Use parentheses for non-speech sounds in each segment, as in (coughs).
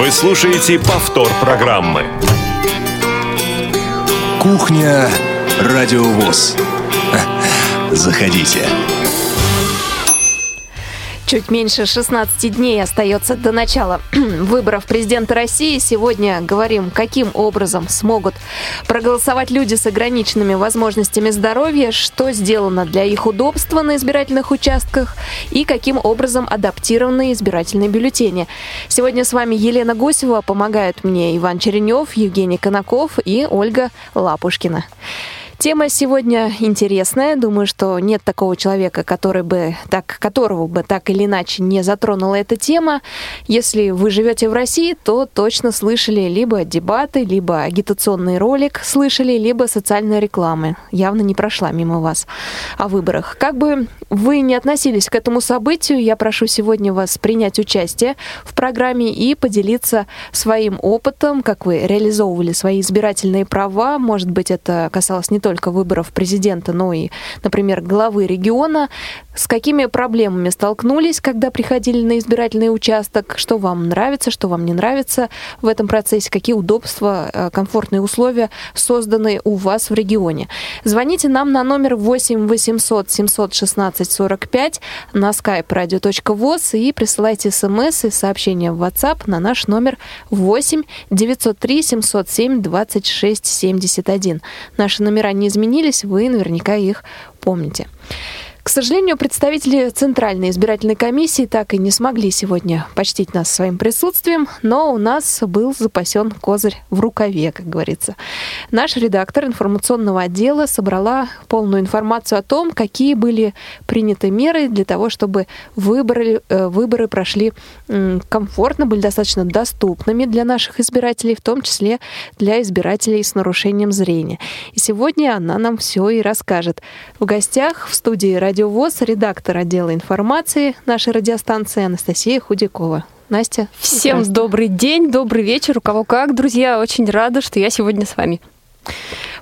Вы слушаете повтор программы. Кухня Радиовоз. (laughs) Заходите. Чуть меньше 16 дней остается до начала (clears throat) выборов президента России. Сегодня говорим, каким образом смогут проголосовать люди с ограниченными возможностями здоровья, что сделано для их удобства на избирательных участках и каким образом адаптированы избирательные бюллетени. Сегодня с вами Елена Гусева, помогают мне Иван Черенев, Евгений Конаков и Ольга Лапушкина. Тема сегодня интересная. Думаю, что нет такого человека, который бы, так, которого бы так или иначе не затронула эта тема. Если вы живете в России, то точно слышали либо дебаты, либо агитационный ролик слышали, либо социальные рекламы. Явно не прошла мимо вас о выборах. Как бы вы не относились к этому событию, я прошу сегодня вас принять участие в программе и поделиться своим опытом, как вы реализовывали свои избирательные права. Может быть, это касалось не только только выборов президента, но и, например, главы региона. С какими проблемами столкнулись, когда приходили на избирательный участок? Что вам нравится, что вам не нравится в этом процессе? Какие удобства, э, комфортные условия созданы у вас в регионе? Звоните нам на номер 8 800 716 45 на skype radio.voz и присылайте смс и сообщения в WhatsApp на наш номер 8 903 707 26 71. Наши номера не изменились, вы наверняка их помните. К сожалению, представители Центральной избирательной комиссии так и не смогли сегодня почтить нас своим присутствием, но у нас был запасен козырь в рукаве, как говорится. Наш редактор информационного отдела собрала полную информацию о том, какие были приняты меры для того, чтобы выборы, э, выборы прошли комфортно, были достаточно доступными для наших избирателей, в том числе для избирателей с нарушением зрения. И сегодня она нам все и расскажет. В гостях в студии Радио ВОЗ, редактор отдела информации нашей радиостанции Анастасия Худякова. Настя. Всем добрый день, добрый вечер. У кого как, друзья. Очень рада, что я сегодня с вами.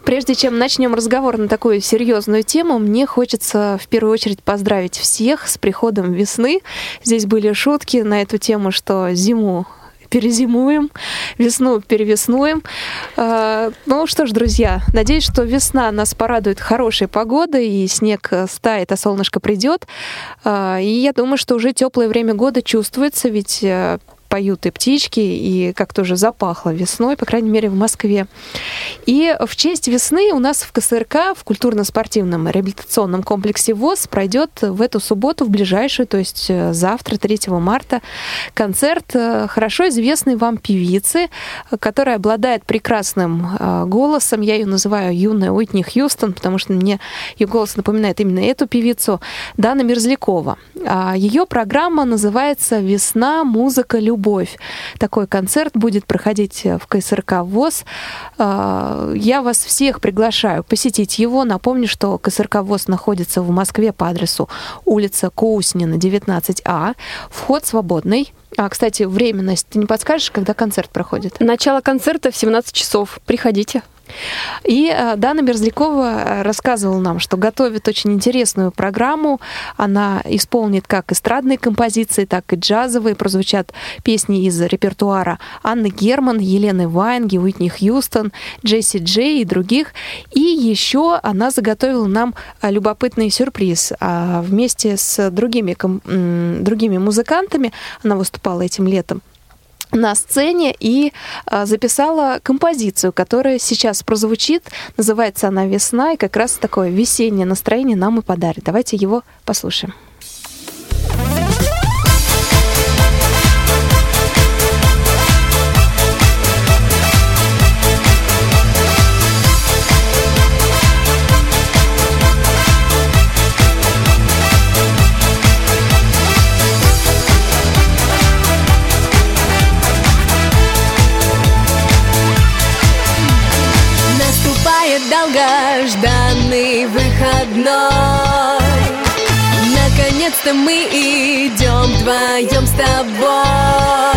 Прежде чем начнем разговор на такую серьезную тему, мне хочется в первую очередь поздравить всех с приходом весны. Здесь были шутки на эту тему, что зиму перезимуем, весну перевеснуем. А, ну что ж, друзья, надеюсь, что весна нас порадует хорошей погодой, и снег стает, а солнышко придет. А, и я думаю, что уже теплое время года чувствуется, ведь э, поют и птички, и как-то уже запахло весной, по крайней мере, в Москве. И в честь весны у нас в КСРК, в культурно-спортивном реабилитационном комплексе ВОЗ, пройдет в эту субботу, в ближайшую, то есть э, завтра, 3 марта, концерт э, хорошо известной вам певицы, которая обладает прекрасным э, голосом. Я ее называю юная Уитни Хьюстон, потому что мне ее голос напоминает именно эту певицу, Дана Мерзлякова. А ее программа называется «Весна. Музыка. Любовь» любовь. Такой концерт будет проходить в КСРК ВОЗ. А, я вас всех приглашаю посетить его. Напомню, что КСРК ВОЗ находится в Москве по адресу улица Куснина, 19А. Вход свободный. А, кстати, временность ты не подскажешь, когда концерт проходит? Начало концерта в 17 часов. Приходите. И э, Дана Мерзлякова э, рассказывала нам, что готовит очень интересную программу. Она исполнит как эстрадные композиции, так и джазовые. Прозвучат песни из репертуара Анны Герман, Елены Ваенги, Уитни Хьюстон, Джесси Джей и других. И еще она заготовила нам э, любопытный сюрприз. А вместе с другими, другими музыкантами, она выступала этим летом, на сцене и а, записала композицию, которая сейчас прозвучит. Называется она «Весна», и как раз такое весеннее настроение нам и подарит. Давайте его послушаем. Наконец-то мы идем вдвоем с тобой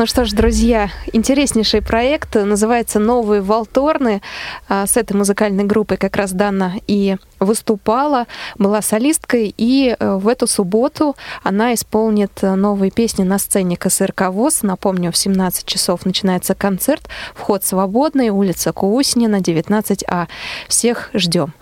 Ну что ж, друзья, интереснейший проект, называется «Новые Волторны». А, С этой музыкальной группой как раз Дана и выступала, была солисткой, и э, в эту субботу она исполнит э, новые песни на сцене КСРК ВОЗ. Напомню, в 17 часов начинается концерт, вход свободный, улица Кууснина, 19А. Всех ждем.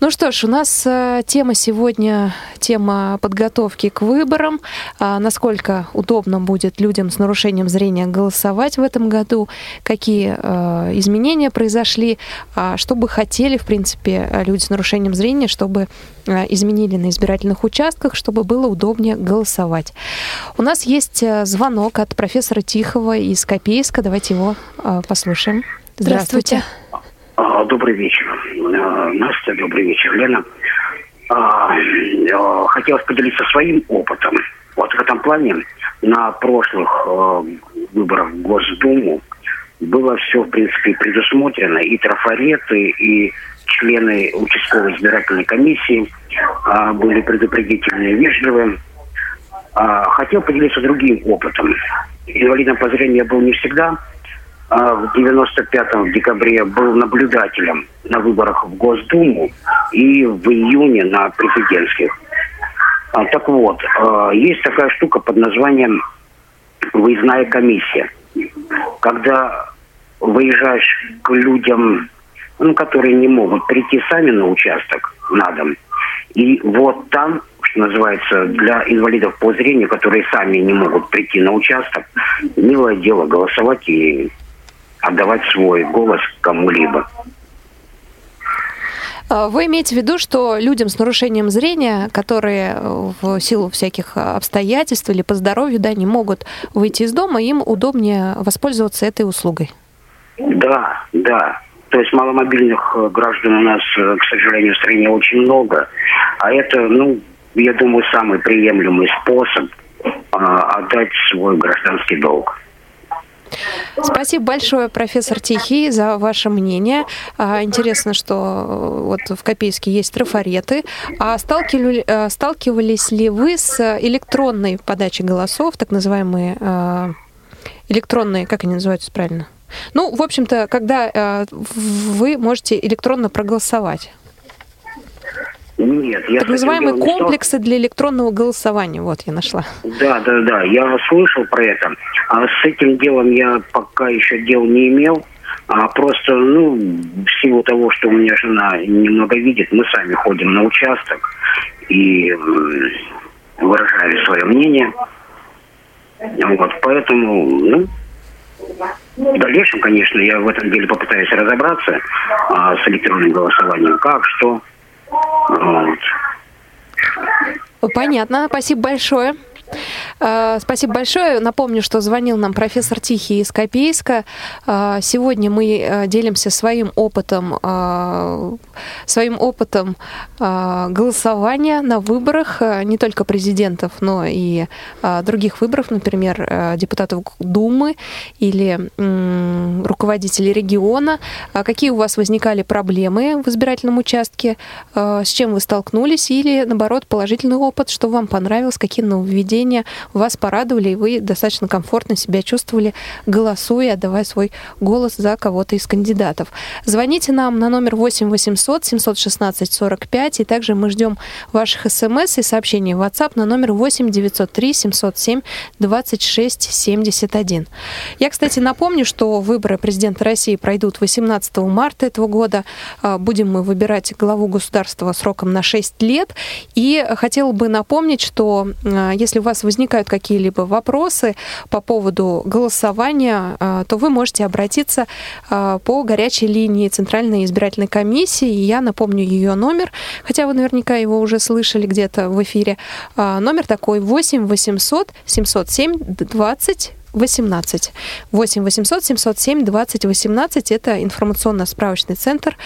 Ну что ж, у нас э, тема сегодня, тема подготовки к выборам, А, насколько удобно будет людям с нарушением зрения голосовать в этом году, какие изменения произошли, а, что бы хотели, в принципе, люди с нарушением зрения, чтобы э, изменили на избирательных участках, чтобы было удобнее голосовать. У нас есть э, звонок от профессора Тихого из Копейска. Давайте его э, послушаем. Здравствуйте. А, Добрый вечер. Настя, добрый вечер. Лена. А, Хотелось поделиться своим опытом. Вот в этом плане на прошлых выборах в Госдуму было все, в принципе, предусмотрено. И трафареты, и члены участковой избирательной комиссии а, были предупредительные, вежливые. А, Хотел поделиться другим опытом. Инвалидом по зрению я был не всегда. А, В 95-м в декабре был наблюдателем на выборах в Госдуму и в июне на президентских. А, Так вот, а, есть такая штука под названием выездная комиссия. Когда выезжаешь к людям, ну, которые не могут прийти сами на участок на дом, и вот там, что называется, для инвалидов по зрению, которые сами не могут прийти на участок, милое дело голосовать и отдавать свой голос кому-либо. А, Вы имеете в виду, что людям с нарушением зрения, которые э, в силу всяких обстоятельств или по здоровью да, не могут выйти из дома, им удобнее воспользоваться этой услугой? Да, да. То есть маломобильных э, граждан у нас, э, к сожалению, в стране очень много. А это, ну, я думаю, самый приемлемый способ а, отдать свой гражданский долг. Спасибо большое, профессор Тихий, за ваше мнение. А, Интересно, что э, вот в Копейске есть трафареты. А сталкивали- сталкивались ли вы с электронной подачей голосов, так называемые электронные, как они называются правильно? Ну, в общем-то, когда э, вы можете электронно проголосовать. Нет, я Так называемые стал- комплексы для электронного голосования. Вот, я нашла. Да, да, да, я слышал про это. А с этим делом я пока еще дел не имел. А просто, ну, в силу того, что у меня жена немного видит, мы сами ходим на участок и м, выражали свое мнение. Вот, поэтому, ну, в дальнейшем, конечно, я в этом деле попытаюсь разобраться а, с электронным голосованием, как, что. Вот. Понятно, спасибо большое. Э, Спасибо большое. Напомню, что звонил нам профессор Тихий из Копейска. Э, Сегодня мы э, делимся своим опытом, своим опытом голосования на выборах не только президентов, но и других выборов, например, депутатов Думы или руководителей региона. А Какие у вас возникали проблемы в избирательном участке, с чем вы столкнулись, или, наоборот, положительный опыт, что вам понравилось, какие нововведения вас порадовали, и вы достаточно комфортно себя чувствовали, голосуя, отдавая свой голос за кого-то из кандидатов. Звоните нам на номер 8 800 716 45, и также мы ждем ваших смс и сообщений в WhatsApp на номер 8 903 707 26 71. Я, кстати, напомню, что выборы президента России пройдут 18 марта этого года. А, Будем мы выбирать главу государства сроком на 6 лет. И хотела бы напомнить, что а, если у вас возникают какие-либо вопросы по поводу голосования, а, то вы можете обратиться а, по горячей линии Центральной избирательной комиссии. И я напомню ее номер, хотя вы наверняка его уже слышали где-то в эфире. А, Номер такой 8 800 707 20 18. 8 800 707 20 18 – это информационно-справочный центр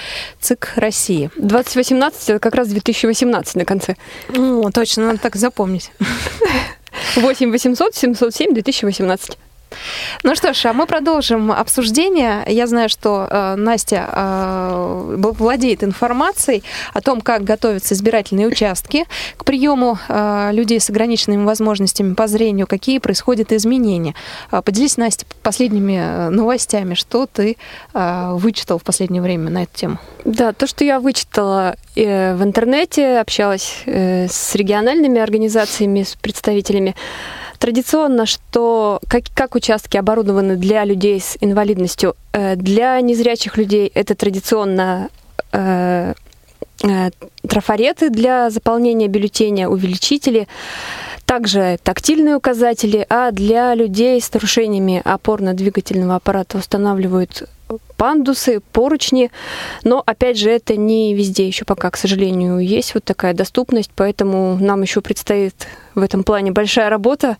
ЦИК России. 2018 это как раз 2018 на конце. Ну, точно, надо так запомнить. 8 800 707 2018. Ну что ж, а мы продолжим обсуждение. Я знаю, что э, Настя э, владеет информацией о том, как готовятся избирательные участки к приему э, людей с ограниченными возможностями по зрению, какие происходят изменения. А, Поделись, Настя, последними э, новостями, что ты э, вычитал в последнее время на эту тему. Да, то, что я вычитала э, в интернете, общалась э, с региональными организациями, с представителями, традиционно, что как, как участки оборудованы для людей с инвалидностью, э, для незрячих людей это традиционно э, э, трафареты для заполнения бюллетеня, увеличители, также тактильные указатели, а для людей с нарушениями опорно-двигательного аппарата устанавливают пандусы, поручни, но опять же это не везде еще пока, к сожалению, есть вот такая доступность, поэтому нам еще предстоит в этом плане большая работа.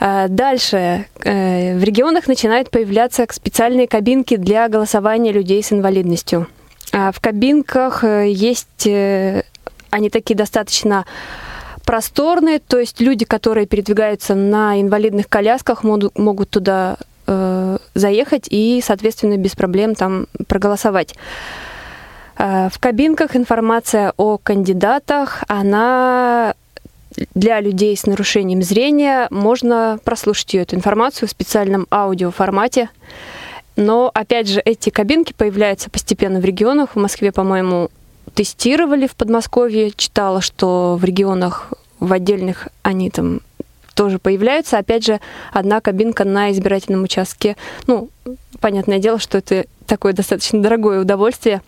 А, Дальше э, в регионах начинают появляться специальные кабинки для голосования людей с инвалидностью. А В кабинках э, есть, э, они такие достаточно просторные, то есть люди, которые передвигаются на инвалидных колясках, могут туда заехать и, соответственно, без проблем там проголосовать. Э, В кабинках информация о кандидатах, она для людей с нарушением зрения можно прослушать эту информацию в специальном аудиоформате. Но, опять же, эти кабинки появляются постепенно в регионах. В Москве, по-моему, тестировали в Подмосковье. Читала, что в регионах, в отдельных они там тоже появляются. Опять же, одна кабинка на избирательном участке. Ну, понятное дело, что это такое достаточно дорогое удовольствие.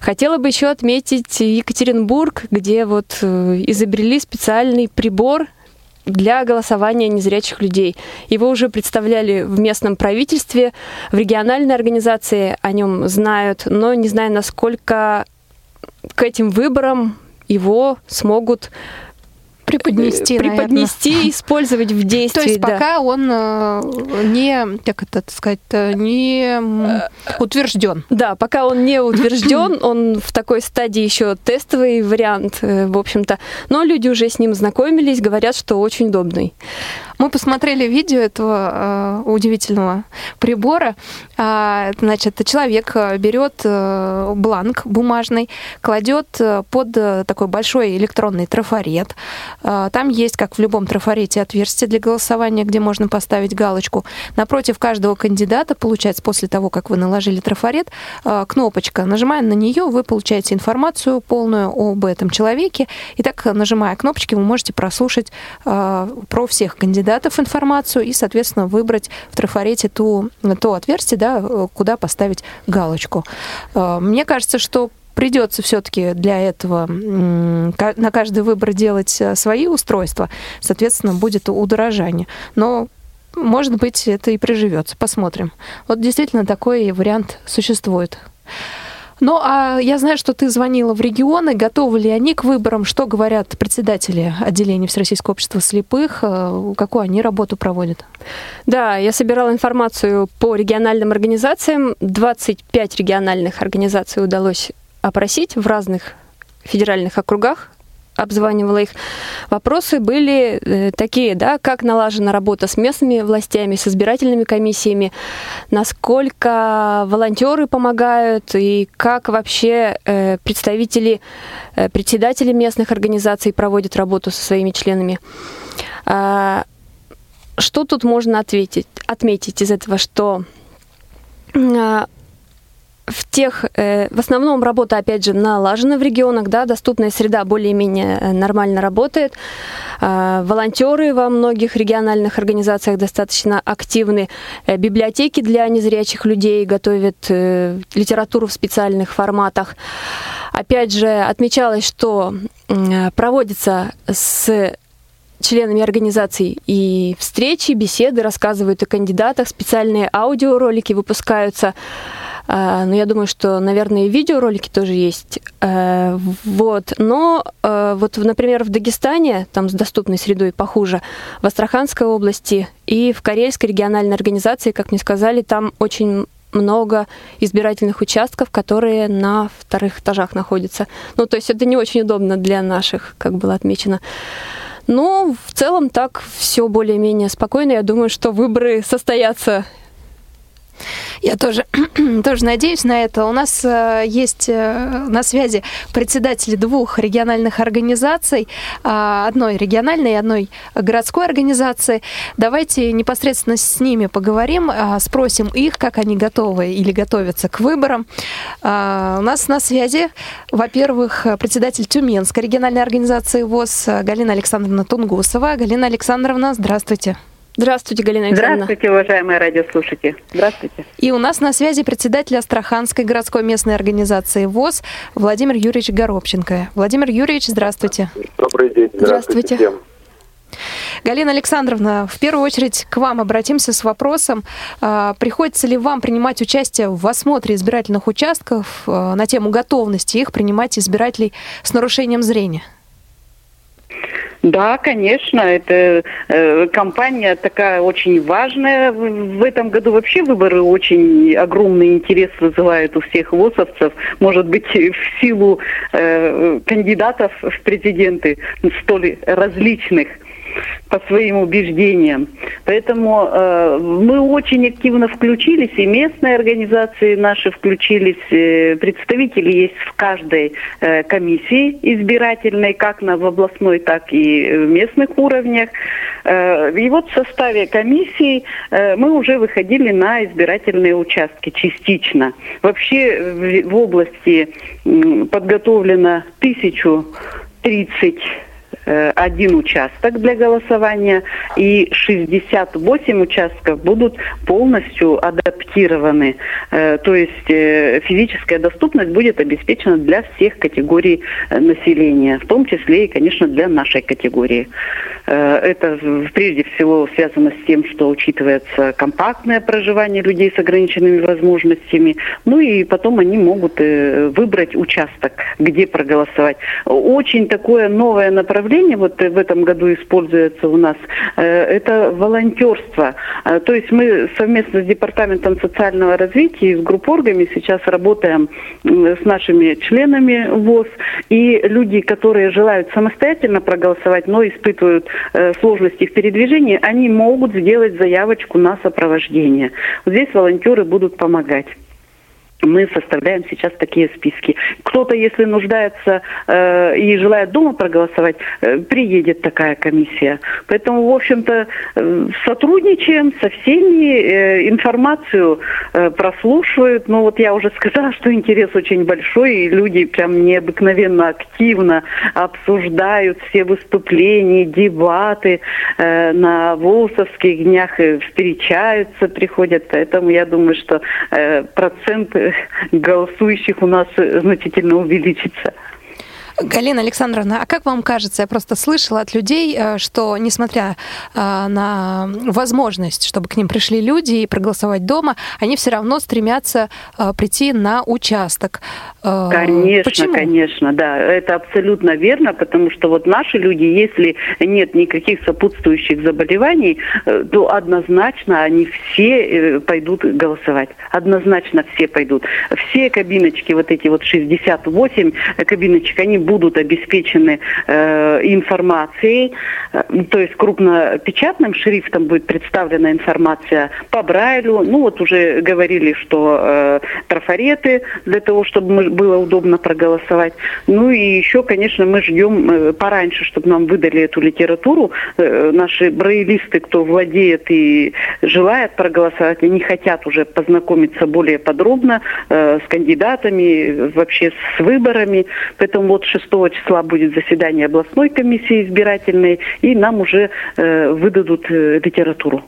Хотела бы еще отметить Екатеринбург, где вот э, изобрели специальный прибор для голосования незрячих людей. Его уже представляли в местном правительстве, в региональной организации о нем знают, но не знаю, насколько к этим выборам его смогут Преподнести, э, преподнести, использовать в действии. (laughs) То есть да. пока он э, не, как это сказать, э, не утвержден. Да, пока он не утвержден, он в такой стадии еще тестовый вариант, э, в общем-то. Но люди уже с ним знакомились, говорят, что очень удобный. Мы посмотрели видео этого э, удивительного прибора. А, значит, человек э, берет э, бланк бумажный, кладет э, под э, такой большой электронный трафарет. А, там есть, как в любом трафарете, отверстие для голосования, где можно поставить галочку. Напротив каждого кандидата, получается, после того, как вы наложили трафарет, э, кнопочка. Нажимая на нее, вы получаете информацию полную об этом человеке. И так, нажимая кнопочки, вы можете прослушать э, про всех кандидатов информацию и, соответственно, выбрать в трафарете ту, то отверстие, да, э, куда поставить галочку. Э, Мне кажется, что придется все-таки для этого на каждый выбор делать э, свои устройства, соответственно, будет удорожание. Но может быть, это и приживется. Посмотрим. Вот действительно такой вариант существует. Ну, а я знаю, что ты звонила в регионы. Готовы ли они к выборам? Что говорят председатели отделения Всероссийского общества слепых? Э, Какую они работу проводят? Да, я собирала информацию по региональным организациям. 25 региональных организаций удалось опросить в разных федеральных округах обзванивала их. Вопросы были э, такие, да, как налажена работа с местными властями, с избирательными комиссиями, насколько волонтеры помогают и как вообще э, представители, э, председатели местных организаций проводят работу со своими членами. А, что тут можно ответить, отметить из этого, что а, в тех, э, в основном работа, опять же, налажена в регионах, да, доступная среда более-менее э, нормально работает. Э, волонтеры во многих региональных организациях достаточно активны. Э, библиотеки для незрячих людей готовят э, литературу в специальных форматах. Опять же, отмечалось, что э, проводится с членами организаций и встречи, беседы, рассказывают о кандидатах, специальные аудиоролики выпускаются. А, Но я думаю, что, наверное, и видеоролики тоже есть. Э, Вот. Но э, вот, например, в Дагестане, там с доступной средой похуже, в Астраханской области и в Карельской региональной организации, как мне сказали, там очень много избирательных участков, которые на вторых этажах находятся. Ну, то есть это не очень удобно для наших, как было отмечено. Но в целом так все более-менее спокойно. Я думаю, что выборы состоятся Я тоже, (clears throat) тоже надеюсь на это. У нас э, есть э, на связи председатели двух региональных организаций, а, одной региональной и одной городской организации. Давайте непосредственно с ними поговорим, а, спросим их, как они готовы или готовятся к выборам. А, У нас на связи, во-первых, председатель Тюменской региональной организации ВОЗ Галина Александровна Тунгусова. Галина Александровна, здравствуйте. Здравствуйте, Галина Александровна. Здравствуйте, уважаемые радиослушатели. Здравствуйте. И у нас на связи председатель Астраханской городской местной организации ВОЗ Владимир Юрьевич Горобченко. Владимир Юрьевич, здравствуйте. Добрый день. Здравствуйте. всем. Галина Александровна, в первую очередь к вам обратимся с вопросом, а, приходится ли вам принимать участие в осмотре избирательных участков а, на тему готовности их принимать избирателей с нарушением зрения? Да, конечно, это э, кампания такая очень важная. В в этом году вообще выборы очень огромный интерес вызывают у всех ВОСовцев. Может быть, (laughs) в силу э, кандидатов в президенты столь различных по своим убеждениям. Поэтому э, мы очень активно включились, и местные организации наши включились, э, представители есть в каждой э, комиссии избирательной, как на в областной, так и в местных уровнях. Э, и вот в составе комиссии э, мы уже выходили на избирательные участки частично. Вообще в, в области м, подготовлено 1030 э, один участок для голосования и 68 участков будут полностью адаптированы. Э, То есть э, физическая доступность будет обеспечена для всех категорий э, населения, в том числе и, конечно, для нашей категории. Э, Это прежде всего связано с тем, что учитывается компактное проживание людей с ограниченными возможностями. Ну и потом они могут э, выбрать участок, где проголосовать. Очень такое новое направление вот э, в этом году используется у нас. э, Это волонтерство. Э, То есть мы совместно с Департаментом социального развития и с группоргами сейчас работаем с нашими членами ВОЗ. И люди, которые желают самостоятельно проголосовать, но испытывают сложности в передвижении, они могут сделать заявочку на сопровождение. Здесь волонтеры будут помогать. Мы составляем сейчас такие списки. Кто-то, если нуждается э, и желает дома проголосовать, э, приедет такая комиссия. Поэтому, в общем-то, э, сотрудничаем со всеми, э, информацию э, прослушивают. Ну вот я уже сказала, что интерес очень большой, и люди прям необыкновенно активно обсуждают все выступления, дебаты э, на Волсовских днях, э, встречаются, приходят. Поэтому я думаю, что э, процент э, голосующих у нас э, значительно увеличится. Галина Александровна, а как вам кажется, я просто слышала от людей, э, что несмотря э, на возможность, чтобы к ним пришли люди и проголосовать дома, они все равно стремятся э, прийти на участок. Конечно, Почему? конечно, да, это абсолютно верно, потому что вот наши люди, если нет никаких сопутствующих заболеваний, то однозначно они все пойдут голосовать. Однозначно все пойдут. Все кабиночки, вот эти вот 68 кабиночек, они будут обеспечены э, информацией, э, то есть крупнопечатным шрифтом будет представлена информация по Брайлю. Ну вот уже говорили, что э, трафареты для того, чтобы было удобно проголосовать. Ну и еще, конечно, мы ждем пораньше, чтобы нам выдали эту литературу. Наши браилисты, кто владеет и желает проголосовать, они хотят уже познакомиться более подробно с кандидатами, вообще с выборами. Поэтому вот 6 числа будет заседание областной комиссии избирательной, и нам уже э, выдадут э, литературу.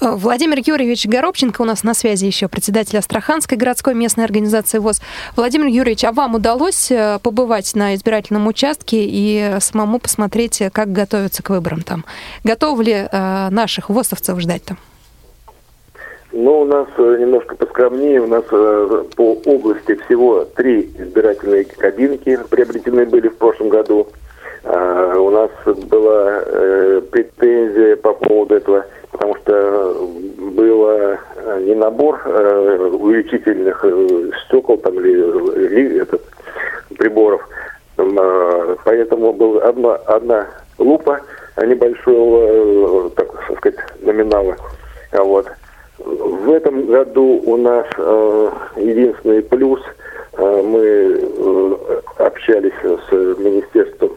Э, Владимир Юрьевич Горобченко у нас на связи еще, председатель Астраханской городской местной организации ВОЗ. Владимир Юрьевич, а вам удалось побывать на избирательном участке и самому посмотреть, как готовятся к выборам там? Готовы ли наших ВОЗовцев ждать там? Ну, у нас э, немножко поскромнее. У нас э, по области всего три избирательные кабинки приобретены были в прошлом году. А, У нас была э, претензия по поводу этого, потому что было не набор увеличительных стекол там или ли- этот, приборов, а, поэтому была одна, одна лупа небольшого, так сказать, номинала. Вот. В этом году у нас э, единственный плюс, э, мы э, общались с Министерством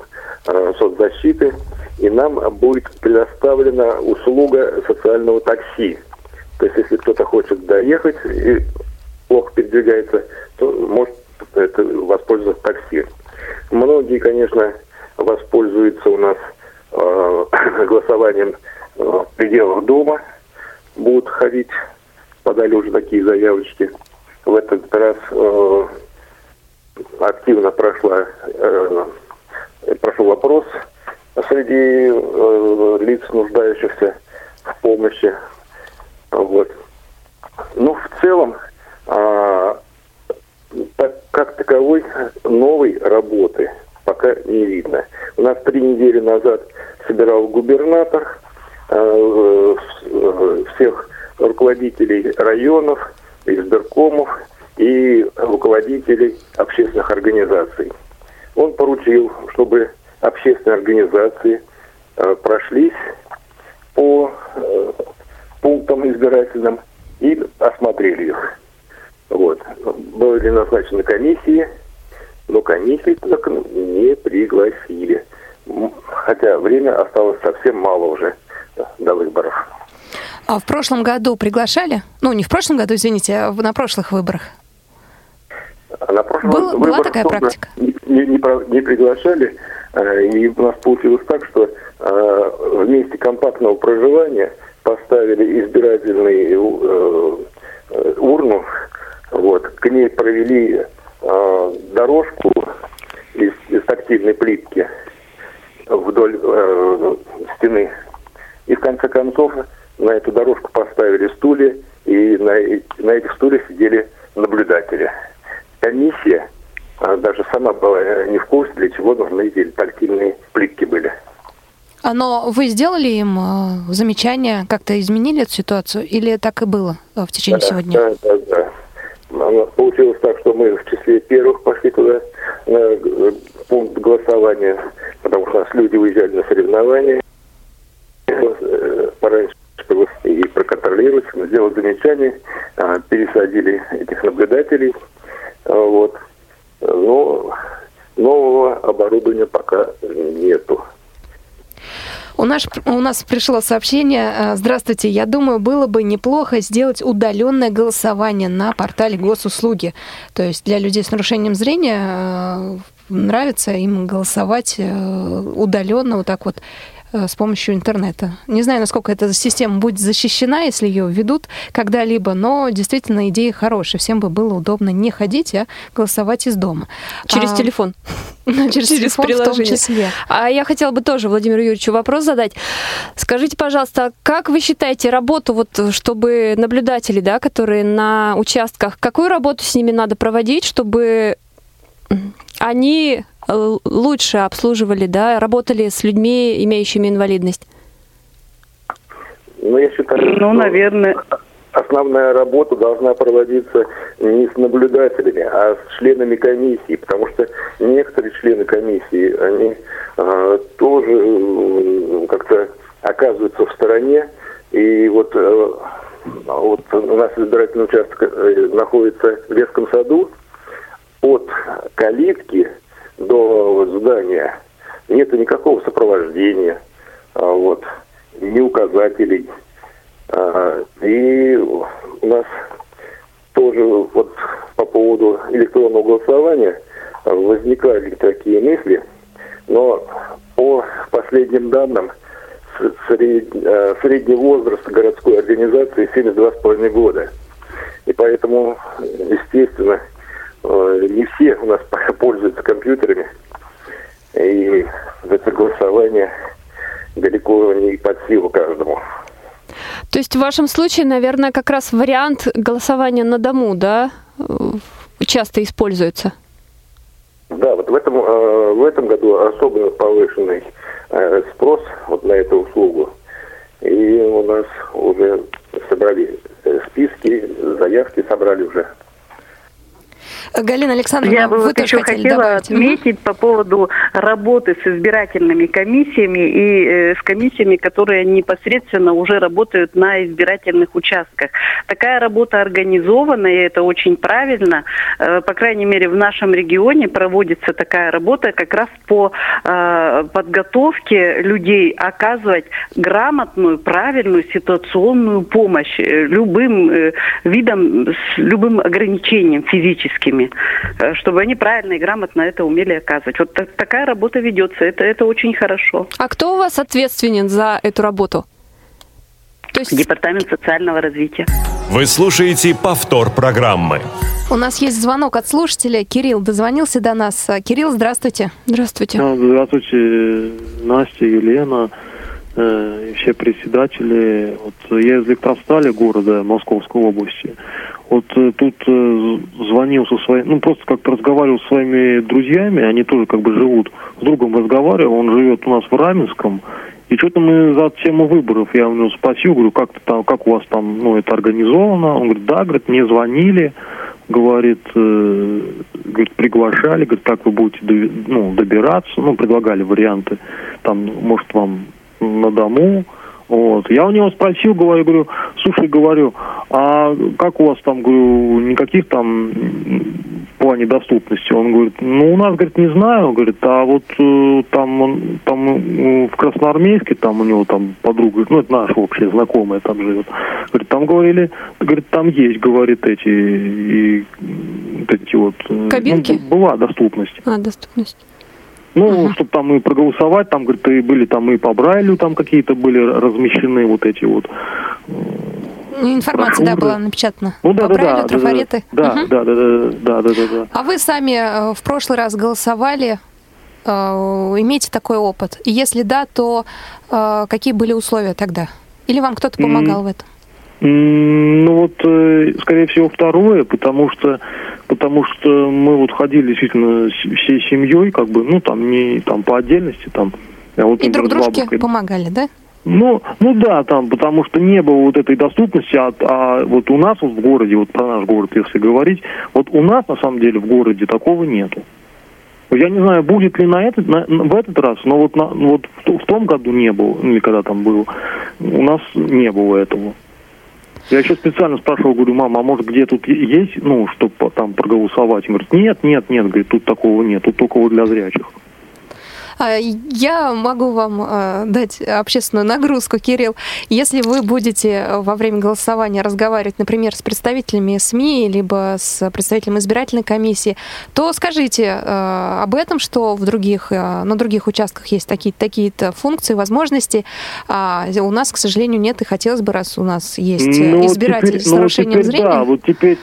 э, соцзащиты, и нам будет предоставлена услуга социального такси. То есть, если кто-то хочет доехать и плохо передвигается, то может это, воспользоваться такси. Многие, конечно, воспользуются у нас э, (coughs) голосованием э, в пределах дома, будут ходить, подали уже такие заявочки. В этот раз э, активно прошла, э, прошел вопрос среди э, лиц, нуждающихся в помощи. Вот. Ну, в целом, а, так, как таковой новой работы пока не видно. У нас три недели назад собирал губернатор э, э, всех руководителей районов, избиркомов и руководителей общественных организаций. Он поручил, чтобы общественные организации э, прошлись по э, пунктам избирательным и осмотрели их. Вот. Были назначены комиссии, но комиссии не пригласили. Хотя время осталось совсем мало уже до выборов. А в прошлом году приглашали? Ну, не в прошлом году, извините, а на прошлых выборах. А на прошлом Был- была выборах такая тоже практика? Не, не не приглашали, э, и у нас получилось так, что э, в месте компактного проживания поставили избирательную э, урну, вот, к ней провели дорожку из, из тактильной плитки вдоль стены. И в конце концов на эту дорожку поставили стулья, и на, э- на этих стульях сидели наблюдатели. Комиссия даже сама была э, не в курсе, для чего нужны эти тактильные плитки были. А, Но вы сделали им э, замечания, как-то изменили эту ситуацию, или так и было э, в течение Да, всего дня? Да, да, да. Получилось так, что мы в числе первых пошли туда, на пункт голосования, потому что у нас люди уезжали на соревнования. Э, Пораньше чтобы и проконтролировать, сделать замечания, а, пересадили этих наблюдателей. А, Вот. Но нового оборудования пока нету. У нас, у нас пришло сообщение. э, Здравствуйте, я думаю, было бы неплохо сделать удаленное голосование на портале госуслуги. То есть для людей с нарушением зрения э, нравится им голосовать удаленно, вот так вот э, с помощью интернета. Не знаю, насколько эта система будет защищена, если ее введут когда-либо, но действительно идея хорошая. Всем бы было удобно не ходить, а голосовать из дома. Через А, телефон. (laughs) Через, через телефон в том приложение. числе. А я хотела бы тоже Владимиру Юрьевичу вопрос задать. Скажите, пожалуйста, как вы считаете работу, вот, чтобы наблюдатели, да, которые на участках, какую работу с ними надо проводить, чтобы они э, лучше обслуживали, да, работали с людьми, имеющими инвалидность? Ну, я считаю, Ну, что наверное. основная работа должна проводиться не с наблюдателями, а с членами комиссии, потому что некоторые члены комиссии, они э, тоже э, как-то оказываются в стороне, и вот, э, вот у нас избирательный участок э, находится в детском саду, от калитки до здания нет никакого сопровождения, а, вот, ни указателей. А, И у нас тоже вот по поводу электронного голосования возникали такие мысли, но по последним данным сред- а, средний возраст городской организации 72,5 года. И поэтому, естественно, э, не все у нас (laughs) пользуются компьютерами. И это голосование далеко не под силу каждому. То есть в вашем случае, наверное, как раз вариант голосования на дому, да, э, часто используется? Да, вот в этом, э, в этом году особенно повышенный э, спрос вот на эту услугу. И у нас уже собрали э, списки, заявки собрали уже. Галина Александровна, Я бы вот еще хотела добавить. Отметить по поводу работы с избирательными комиссиями и э, с комиссиями, которые непосредственно уже работают на избирательных участках. Такая работа организована, и это очень правильно. Э, по крайней мере, в нашем регионе проводится такая работа как раз по э, подготовке людей оказывать грамотную, правильную ситуационную помощь э, любым э, видом, с любым ограничением физическими, э, чтобы они правильно и грамотно это умели оказывать. Вот так- такая работа ведется, это, это очень хорошо. А кто у вас ответственен за эту работу? То есть Департамент социального развития. Вы слушаете повтор программы. У нас есть звонок от слушателя. Кирилл дозвонился до нас. Кирилл, здравствуйте. Здравствуйте. Здравствуйте, Настя, Елена, все председатели. Вот я из Электростали города Московской области. Вот э, тут э, звонил со своими, ну просто как-то разговаривал со своими друзьями, они тоже как бы живут, с другом разговаривал, он живет у нас в Раменском, и что-то мы за тему выборов, я у него спросил, говорю, как, там, как у вас там, ну, это организовано? Он говорит, да, говорит, мне звонили, говорит, э, говорит, приглашали, говорит, как вы будете ну, добираться, ну, предлагали варианты, там, может, вам на дому, вот. Я у него спросил, говорю, говорю, слушай, говорю, а как у вас там, говорю, никаких там в плане доступности? Он говорит, ну, у нас, говорит, не знаю, говорит, а вот э, там, он, там э, в Красноармейске, там у него там подруга, ну, это наша общая знакомая там живет, говорит, там говорили, говорит, там есть, говорит, эти, и, вот эти вот... э, Кабинки? ну, была доступность. А, доступность. Ну, чтобы там и проголосовать, там, говорит, и были там и по Брайлю там какие-то были размещены вот эти вот. Ну, Информация, да, была напечатана. Ну да, По да, Брайлю, да, трафареты. да, Мгм. да, да, да, да, да, да, да. А вы сами э, в прошлый раз голосовали? Э, Имеете такой опыт? И если да, то э, какие были условия тогда? Или вам кто-то помогал в этом? М, Ну вот, э, скорее всего, второе, потому что, потому что мы вот ходили действительно всей семьей, как бы, ну там не там по отдельности, там. а вот, И друг например, с дружке бабушкой. помогали, да? Ну, ну да, там, потому что не было вот этой доступности, а, а вот у нас вот в городе, вот про наш город, если говорить, вот у нас на самом деле в городе такого нету. Я не знаю, будет ли на этот, на- в этот раз, но вот, на, вот в, в том году не было, или когда там был, у нас не было этого. Я еще специально спрашивал, говорю, мама, а может где тут есть, ну, чтобы там проголосовать? Он говорит, нет, нет, нет, говорит, тут такого нет, тут только вот для зрячих. А, Я могу вам э, дать общественную нагрузку, Кирилл. Если вы будете э, во время голосования разговаривать, например, с представителями СМИ, либо с представителем избирательной комиссии, то скажите э, об этом, что в других, э, на других участках есть такие- такие-то функции, возможности. А у нас, к сожалению, нет, и хотелось бы, раз у нас есть Ну, избиратель теперь- с ну, нарушением теперь зрения, Да, вот теперь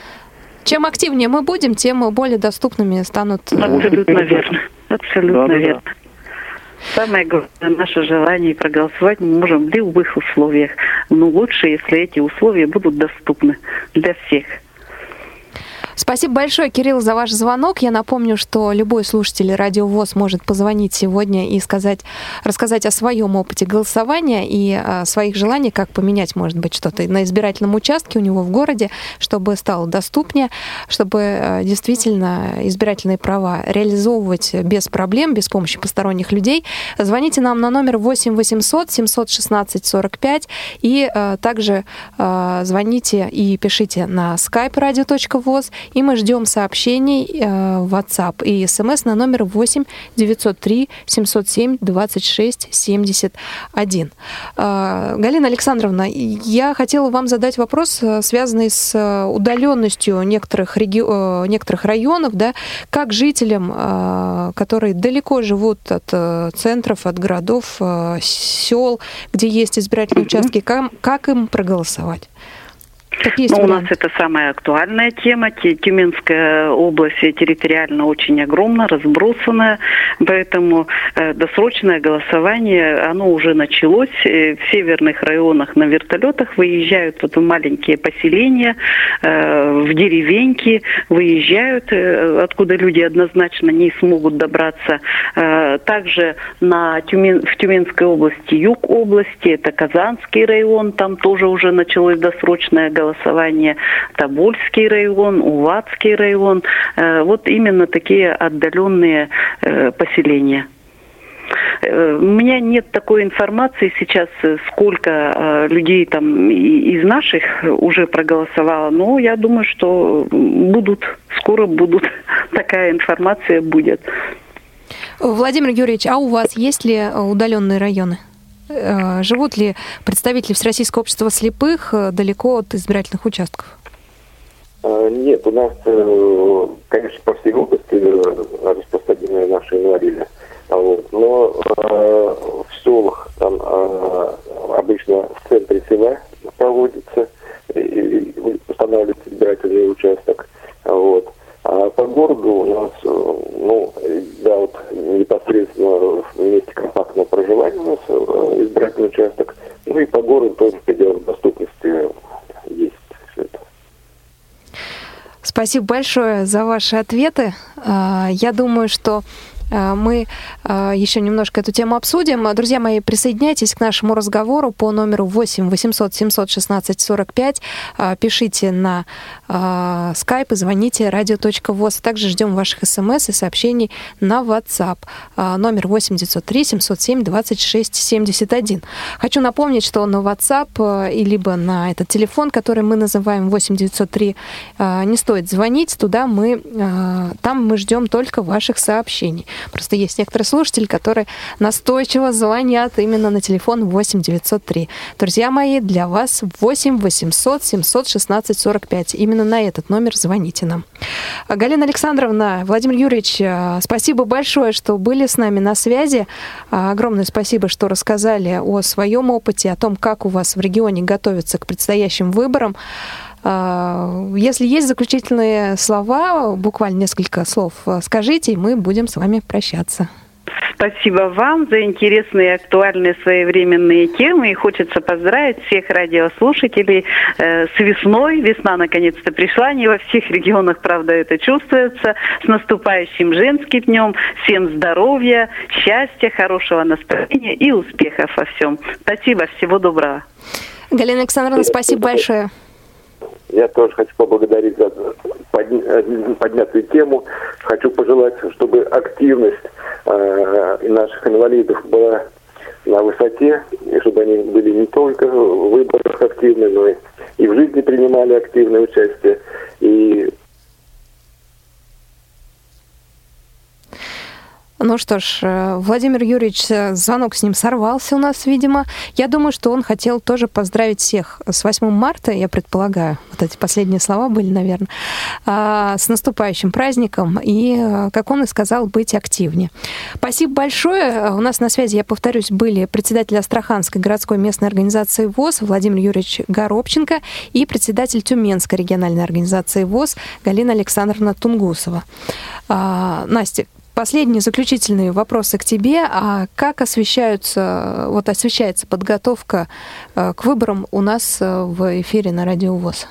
чем активнее мы будем, тем более доступными станут... Абсолютно верно. Абсолютно Да-да-да. верно. Самое главное, наше желание проголосовать мы можем в любых условиях. Но лучше, если эти условия будут доступны для всех. Спасибо большое, Кирилл, за ваш звонок. Я напомню, что любой слушатель Радио ВОЗ может позвонить сегодня и сказать, рассказать о своем опыте голосования и о своих желаниях, как поменять, может быть, что-то на избирательном участке у него в городе, чтобы стало доступнее, чтобы э, действительно избирательные права реализовывать без проблем, без помощи посторонних людей. Звоните нам на номер 8 800 716 45 и э, также э, звоните и пишите на skype radio.voz и мы ждем сообщений э, в WhatsApp и смс на номер 8 903 707 26 71. Э, Галина Александровна, я хотела вам задать вопрос, э, связанный с э, удаленностью некоторых, реги- некоторых районов, да, как жителям, которые далеко живут от центров, от городов, сел, где есть избирательные участки, как, как им проголосовать? Какие Ну, у нас это самая актуальная тема. Тю- Тюменская область территориально очень огромна, разбросанная, поэтому э, досрочное голосование, оно уже началось. Э, в северных районах на вертолетах выезжают вот в маленькие поселения, э, в деревеньки, выезжают, откуда люди однозначно не смогут добраться. Также на Тюмен, в Тюменской области, юг области, это Казанский район, там тоже уже началось досрочное голосование, Тобольский район, Уватский район. Э, Вот именно такие отдаленные э, поселения. Э, У меня нет такой информации сейчас, сколько людей там из наших уже проголосовало, но я думаю, что будут, скоро будут, (laughs) такая информация будет. Владимир Юрьевич, а у вас есть ли удаленные районы? Э, Живут ли представители Всероссийского общества слепых э, далеко от избирательных участков? А, Нет, у нас, э, конечно, по всей области распространены наши инвалиды. А Вот. Но э, в селах там э, обычно в центре села проводится и, и устанавливается избирательный участок. Вот. А по городу у нас, э, ну, да, вот непосредственно в месте компактного проживания у нас э, избирательный участок. Ну и по городу тоже в пределах доступности есть все это. Спасибо большое за ваши ответы. А, Я думаю, что мы а, еще немножко эту тему обсудим. Друзья мои, присоединяйтесь к нашему разговору по номеру 8 800 716 45. А, Пишите на а, Skype и звоните radio.voz. Также ждем ваших смс и сообщений на WhatsApp. Номер 8 903 707 26 71. Хочу напомнить, что на WhatsApp э, и либо на этот телефон, который мы называем 8 903, э, не стоит звонить. Туда мы, э, там мы ждем только ваших сообщений. Просто есть некоторые слушатели, которые настойчиво звонят именно на телефон 8 903. Друзья мои, для вас 8 800 716 45. Именно на этот номер звоните нам. Галина Александровна, Владимир Юрьевич, э, спасибо большое, что были с нами на связи. А, Огромное спасибо, что рассказали о своем опыте, о том, как у вас в регионе готовятся к предстоящим выборам. А, Если есть заключительные слова, буквально несколько слов, э, скажите, и мы будем с вами прощаться. Спасибо вам за интересные, актуальные, своевременные темы. И хочется поздравить всех радиослушателей э, с весной. Весна наконец-то пришла. Не во всех регионах, правда, это чувствуется. С наступающим женским днем. Всем здоровья, счастья, хорошего настроения и успехов во всем. Спасибо, всего доброго. Галина Александровна, спасибо большое. Я тоже хочу поблагодарить за э, поднятую тему. Хочу пожелать, чтобы активность э, наших инвалидов была на высоте, и чтобы они были не только в выборах активны, но и в жизни принимали активное участие. И Ну что ж, э, Владимир Юрьевич, э, звонок с ним сорвался у нас, видимо. Я думаю, что он хотел тоже поздравить всех с 8 марта, я предполагаю. Вот эти последние слова были, наверное. А, С наступающим праздником. И, э, как он и сказал, быть активнее. Спасибо большое. У нас на связи, я повторюсь, были председатель Астраханской городской местной организации ВОЗ Владимир Юрьевич Горобченко и председатель Тюменской региональной организации ВОЗ Галина Александровна Тунгусова. А, Настя, Последние заключительные вопросы к тебе. А как освещаются, вот освещается подготовка э, к выборам у нас э, в эфире на Радио ВОЗ?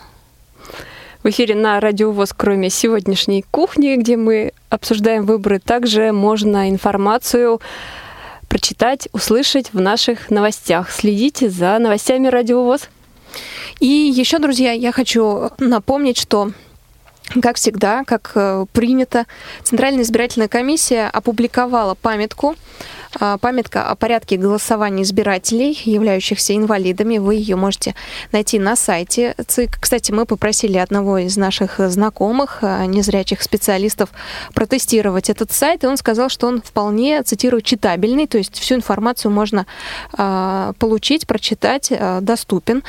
В эфире на Радио ВОЗ, кроме сегодняшней кухни, где мы обсуждаем выборы, также можно информацию прочитать, услышать в наших новостях. Следите за новостями Радио ВОЗ. И еще, друзья, я хочу напомнить, что как всегда, как э, принято, Центральная избирательная комиссия опубликовала памятку, памятка о порядке голосования избирателей, являющихся инвалидами. Вы ее можете найти на сайте ЦИК. Кстати, мы попросили одного из наших знакомых, а, незрячих специалистов, протестировать этот сайт, и он сказал, что он вполне, цитирую, читабельный, то есть всю информацию можно а, получить, прочитать, а, доступен.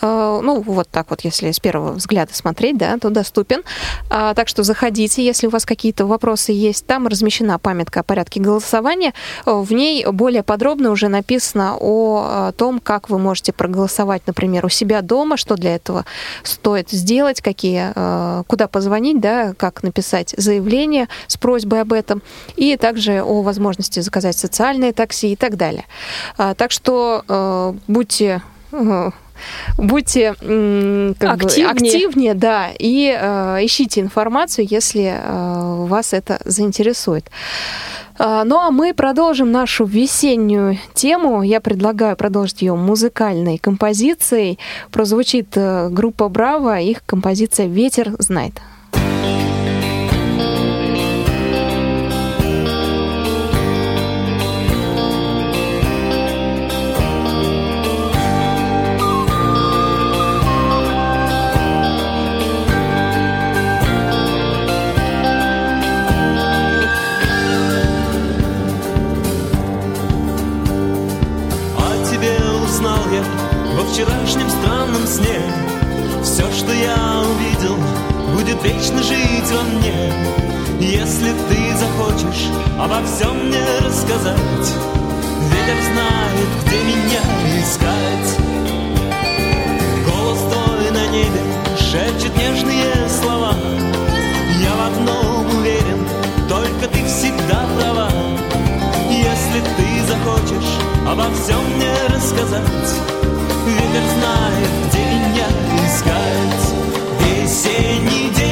А, ну, вот так вот, если с первого взгляда смотреть, да, то доступен. А, так что заходите, если у вас какие-то вопросы есть. Там размещена памятка о порядке голосования. В ней более подробно уже написано о а, том, как вы можете проголосовать, например, у себя дома, что для этого стоит сделать, какие, а, куда позвонить, да, как написать заявление с просьбой об этом, и также о возможности заказать социальное такси и так далее. А, Так что э, будьте э, будьте как бы Активнее. активнее, да, и э, ищите информацию, если э, вас это заинтересует. А, Ну а мы продолжим нашу весеннюю тему. Я предлагаю продолжить ее музыкальной композицией. Прозвучит э, группа Браво, их композиция «Ветер знает». Вчерашнем странном сне. Все, что я увидел, будет вечно жить во мне. Если ты захочешь обо всем мне рассказать Ветер знает, где меня искать. Голос твой на небе шепчет нежные слова. Я в одном уверен, только ты всегда права если ты захочешь обо всем мне рассказать? Ветер знает, где меня искать. Весенний день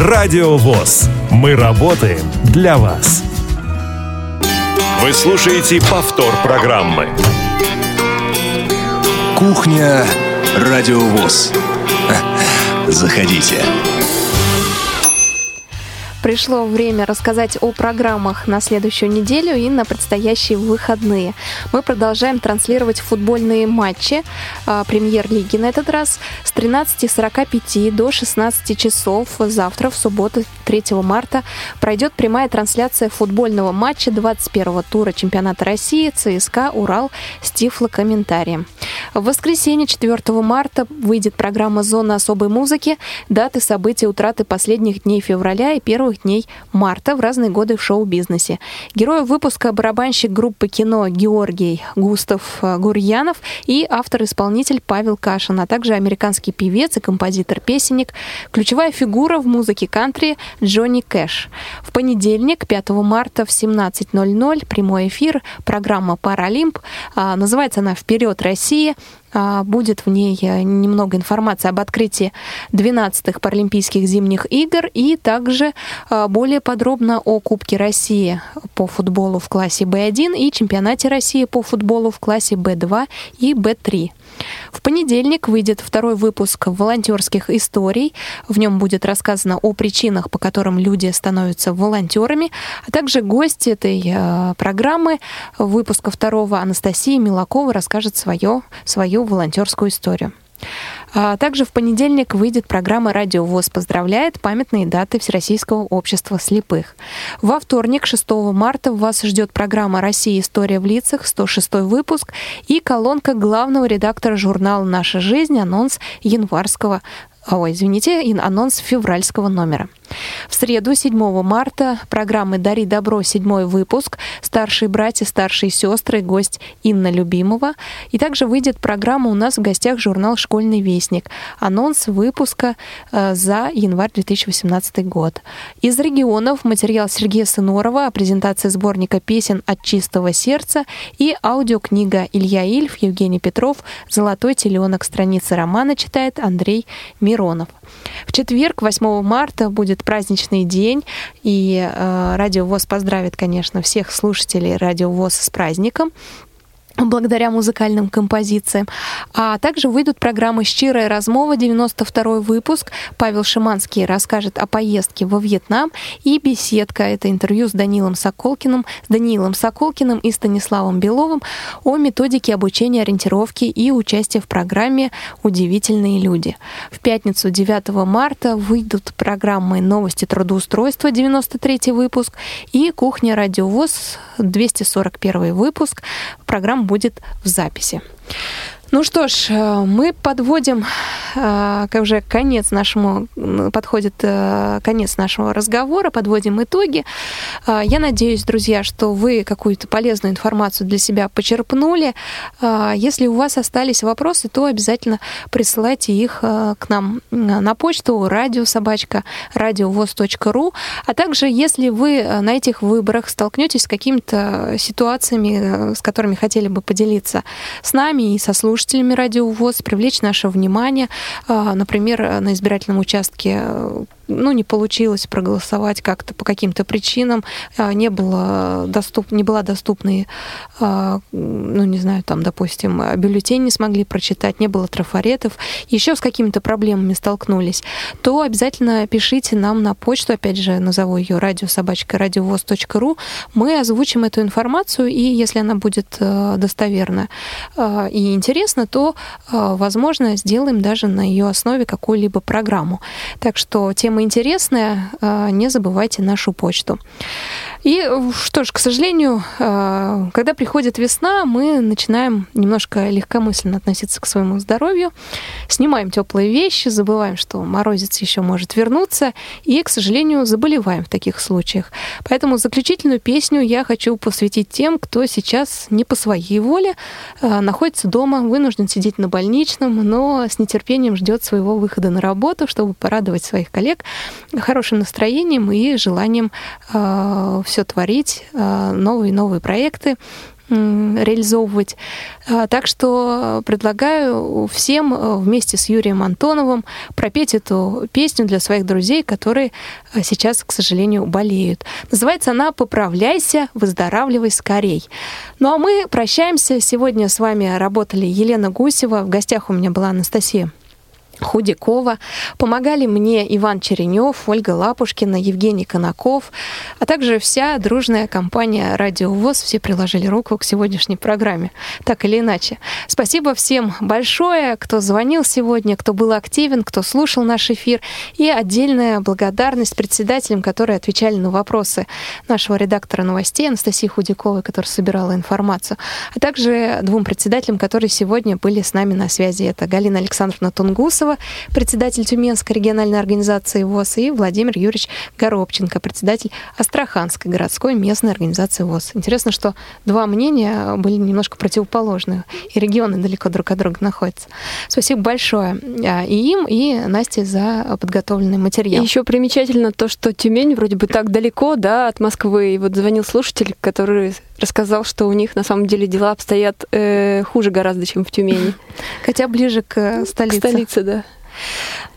Радио ВОЗ. Мы работаем для вас. Вы слушаете повтор программы. Кухня Радиовоз. (laughs) Заходите. Пришло время рассказать о программах на следующую неделю и на предстоящие выходные. Мы продолжаем транслировать футбольные матчи а, премьер-лиги на этот раз с 13.45 до 16 часов. Завтра, в субботу, 3 марта, пройдет прямая трансляция футбольного матча 21-го тура чемпионата России ЦСКА «Урал» с тифлокомментарием. В воскресенье, 4 марта, выйдет программа «Зона особой музыки», даты событий утраты последних дней февраля и первых дней марта в разные годы в шоу-бизнесе. Герой выпуска барабанщик группы кино Георгий Густав э, Гурьянов и автор-исполнитель Павел Кашин, а также американский певец и композитор-песенник, ключевая фигура в музыке кантри Джонни Кэш. В понедельник, 5 марта в 17.00 прямой эфир, программа «Паралимп». А, Называется она «Вперед, Россия!» А, Будет в ней э, немного информации об открытии 12-х Паралимпийских зимних игр и также а, более подробно о Кубке России по футболу в классе Б1 и чемпионате России по футболу в классе Б2 и Б3. В понедельник выйдет второй выпуск волонтерских историй. В нем будет рассказано о причинах, по которым люди становятся волонтерами, а также гость этой э, программы выпуска второго Анастасия Милакова расскажет свое, свою волонтерскую историю. А также в понедельник выйдет программа «Радио ВОЗ поздравляет» памятные даты Всероссийского общества слепых. Во вторник, 6 марта, вас ждет программа «Россия. История в лицах», 106 выпуск и колонка главного редактора журнала «Наша жизнь», анонс январского Ой, извините, ин- анонс февральского номера. В среду, 7 марта, программы «Дари добро», седьмой выпуск, «Старшие братья, старшие сестры», гость Инна Любимова. И также выйдет программа у нас в гостях журнал «Школьный вестник». Анонс выпуска э, за январь 2018 год. Из регионов материал Сергея Сынорова о презентации сборника песен «От чистого сердца» и аудиокнига Илья Ильф, Евгений Петров «Золотой теленок». Страницы романа читает Андрей Миронов. В четверг, 8 марта, будет праздничный день, и э, Радио ВОЗ поздравит, конечно, всех слушателей Радио ВОЗ с праздником благодаря музыкальным композициям. А также выйдут программы «Щирая размова», 92 выпуск. Павел Шиманский расскажет о поездке во Вьетнам. И «Беседка» — это интервью с Данилом Соколкиным, с Даниилом Соколкиным и Станиславом Беловым о методике обучения ориентировки и участия в программе «Удивительные люди». В пятницу, 9 марта, выйдут программы «Новости трудоустройства», 93 выпуск, и «Кухня радиовоз», 241 выпуск. Программа будет в записи. Ну что ж, э, мы подводим э, уже конец нашему, подходит э, конец нашего разговора, подводим итоги. Я надеюсь, друзья, что вы какую-то полезную информацию для себя почерпнули. Если у вас остались вопросы, то обязательно присылайте их к нам на почту радиособачка радиовоз.ру. А также, если вы на этих выборах столкнетесь с какими-то ситуациями, с которыми хотели бы поделиться с нами и со слушателями Радио ВОЗ, привлечь наше внимание, а, например, на избирательном участке э, ну, не получилось проголосовать как-то по каким-то причинам, а, не, было доступ, не была доступна, а, ну, не знаю, там, допустим, бюллетень не смогли прочитать, не было трафаретов, еще с какими-то проблемами столкнулись, то обязательно пишите нам на почту, опять же, назову ее радиособачка радиовоз.ру, мы озвучим эту информацию, и если она будет э, достоверна э, и интересна, то, э, возможно, сделаем даже на ее основе какую-либо программу. Так что темы самое интересное, э, не забывайте нашу почту. И что ж, к сожалению, э, когда приходит весна, мы начинаем немножко легкомысленно относиться к своему здоровью, снимаем теплые вещи, забываем, что морозец еще может вернуться, и, к сожалению, заболеваем в таких случаях. Поэтому заключительную песню я хочу посвятить тем, кто сейчас не по своей воле э, находится дома, вынужден сидеть на больничном, но с нетерпением ждет своего выхода на работу, чтобы порадовать своих коллег хорошим настроением и желанием все творить, э, новые новые проекты реализовывать. А, Так что предлагаю всем э, вместе с Юрием Антоновым пропеть эту песню для своих друзей, которые э, сейчас, к сожалению, болеют. Называется она «Поправляйся, выздоравливай скорей». Ну а мы прощаемся. Сегодня с вами работали Елена Гусева. В гостях у меня была Анастасия Худякова. Помогали мне Иван Черенев, Ольга Лапушкина, Евгений Конаков, а также вся дружная компания «Радио ВОЗ». Все приложили руку к сегодняшней программе, так или иначе. Спасибо всем большое, кто звонил сегодня, кто был активен, кто слушал наш эфир. И отдельная благодарность председателям, которые отвечали на вопросы нашего редактора новостей Анастасии Худяковой, которая собирала информацию, а также двум председателям, которые сегодня были с нами на связи. Это Галина Александровна Тунгусова, председатель Тюменской региональной организации ВОЗ, и Владимир Юрьевич Горобченко, председатель Астраханской городской местной организации ВОЗ. Интересно, что два мнения были немножко противоположные, и регионы далеко друг от друга находятся. Спасибо большое а, и им, и Насте за подготовленный материал. Еще примечательно то, что Тюмень вроде бы так далеко, да, от Москвы. И вот звонил слушатель, который рассказал, что у них на самом деле дела обстоят э, хуже гораздо, чем в Тюмени. Хотя ближе к э, столице. К столице, да.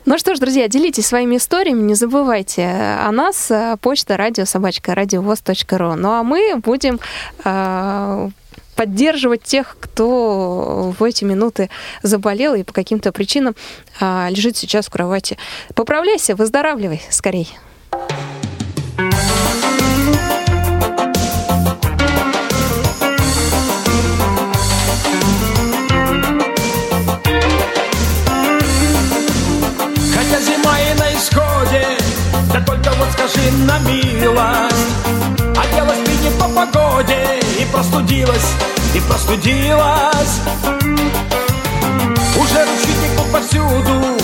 Ну что ж, друзья, делитесь своими историями, не забывайте о нас, э, почта радиособачка радиовоз.ру. Ну а мы будем э, поддерживать тех, кто в эти минуты заболел и по каким-то причинам а, лежит сейчас в кровати. Поправляйся, выздоравливай скорей. Скажи на милость. Оделась ты не по погоде И простудилась, и простудилась. Уже ручьи текут повсюду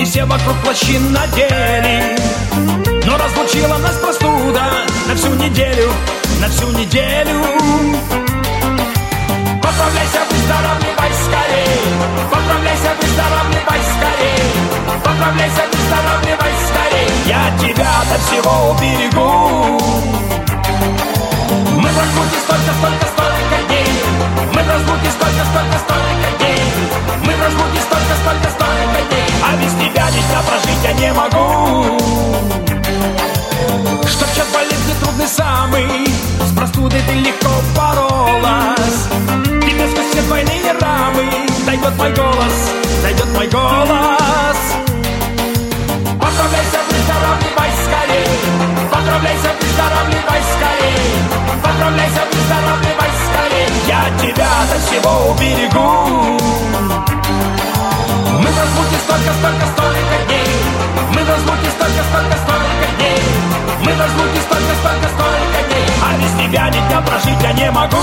И все вокруг плащи надели. Но разлучила нас простуда На всю неделю, на всю неделю. Поправляйся, выздоравливай скорей Поправляйся, выздоравливай скорей Поправляйся, выздоравливай скорей Я тебя от всего уберегу. Мы разлуке столько, столько, столько дней. Мы разлуке столько, столько, столько дней. Мы разлуке столько, столько, столько дней. А без тебя дня прожить я не могу. Чтоб час болезни трудный самый. С простудой ты легко боролась. Тебе сквозь все двойные рамы. Дойдет мой голос, всего уберегу. Мы в разлуке столько, столько, столько дней. Мы в разлуке столько, столько, столько дней. Мы в разлуке столько, столько, столько дней. А без тебя ни дня прожить я не могу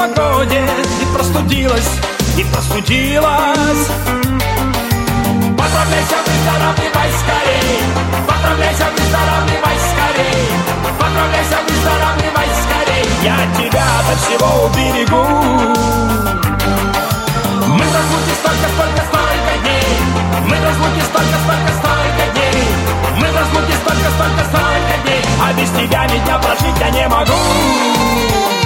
погоде Не простудилась, не простудилась. Поправляйся, а выздоравливай скорей. Поправляйся, а выздоравливай скорей. Поправляйся, а выздоравливай скорей. Я тебя от всего уберегу. Мы разлуки столько, столько, столько дней. Мы разлуки столько, столько, столько дней. Мы разлуки столько, столько, столько дней. А без тебя ведь я прожить я не могу.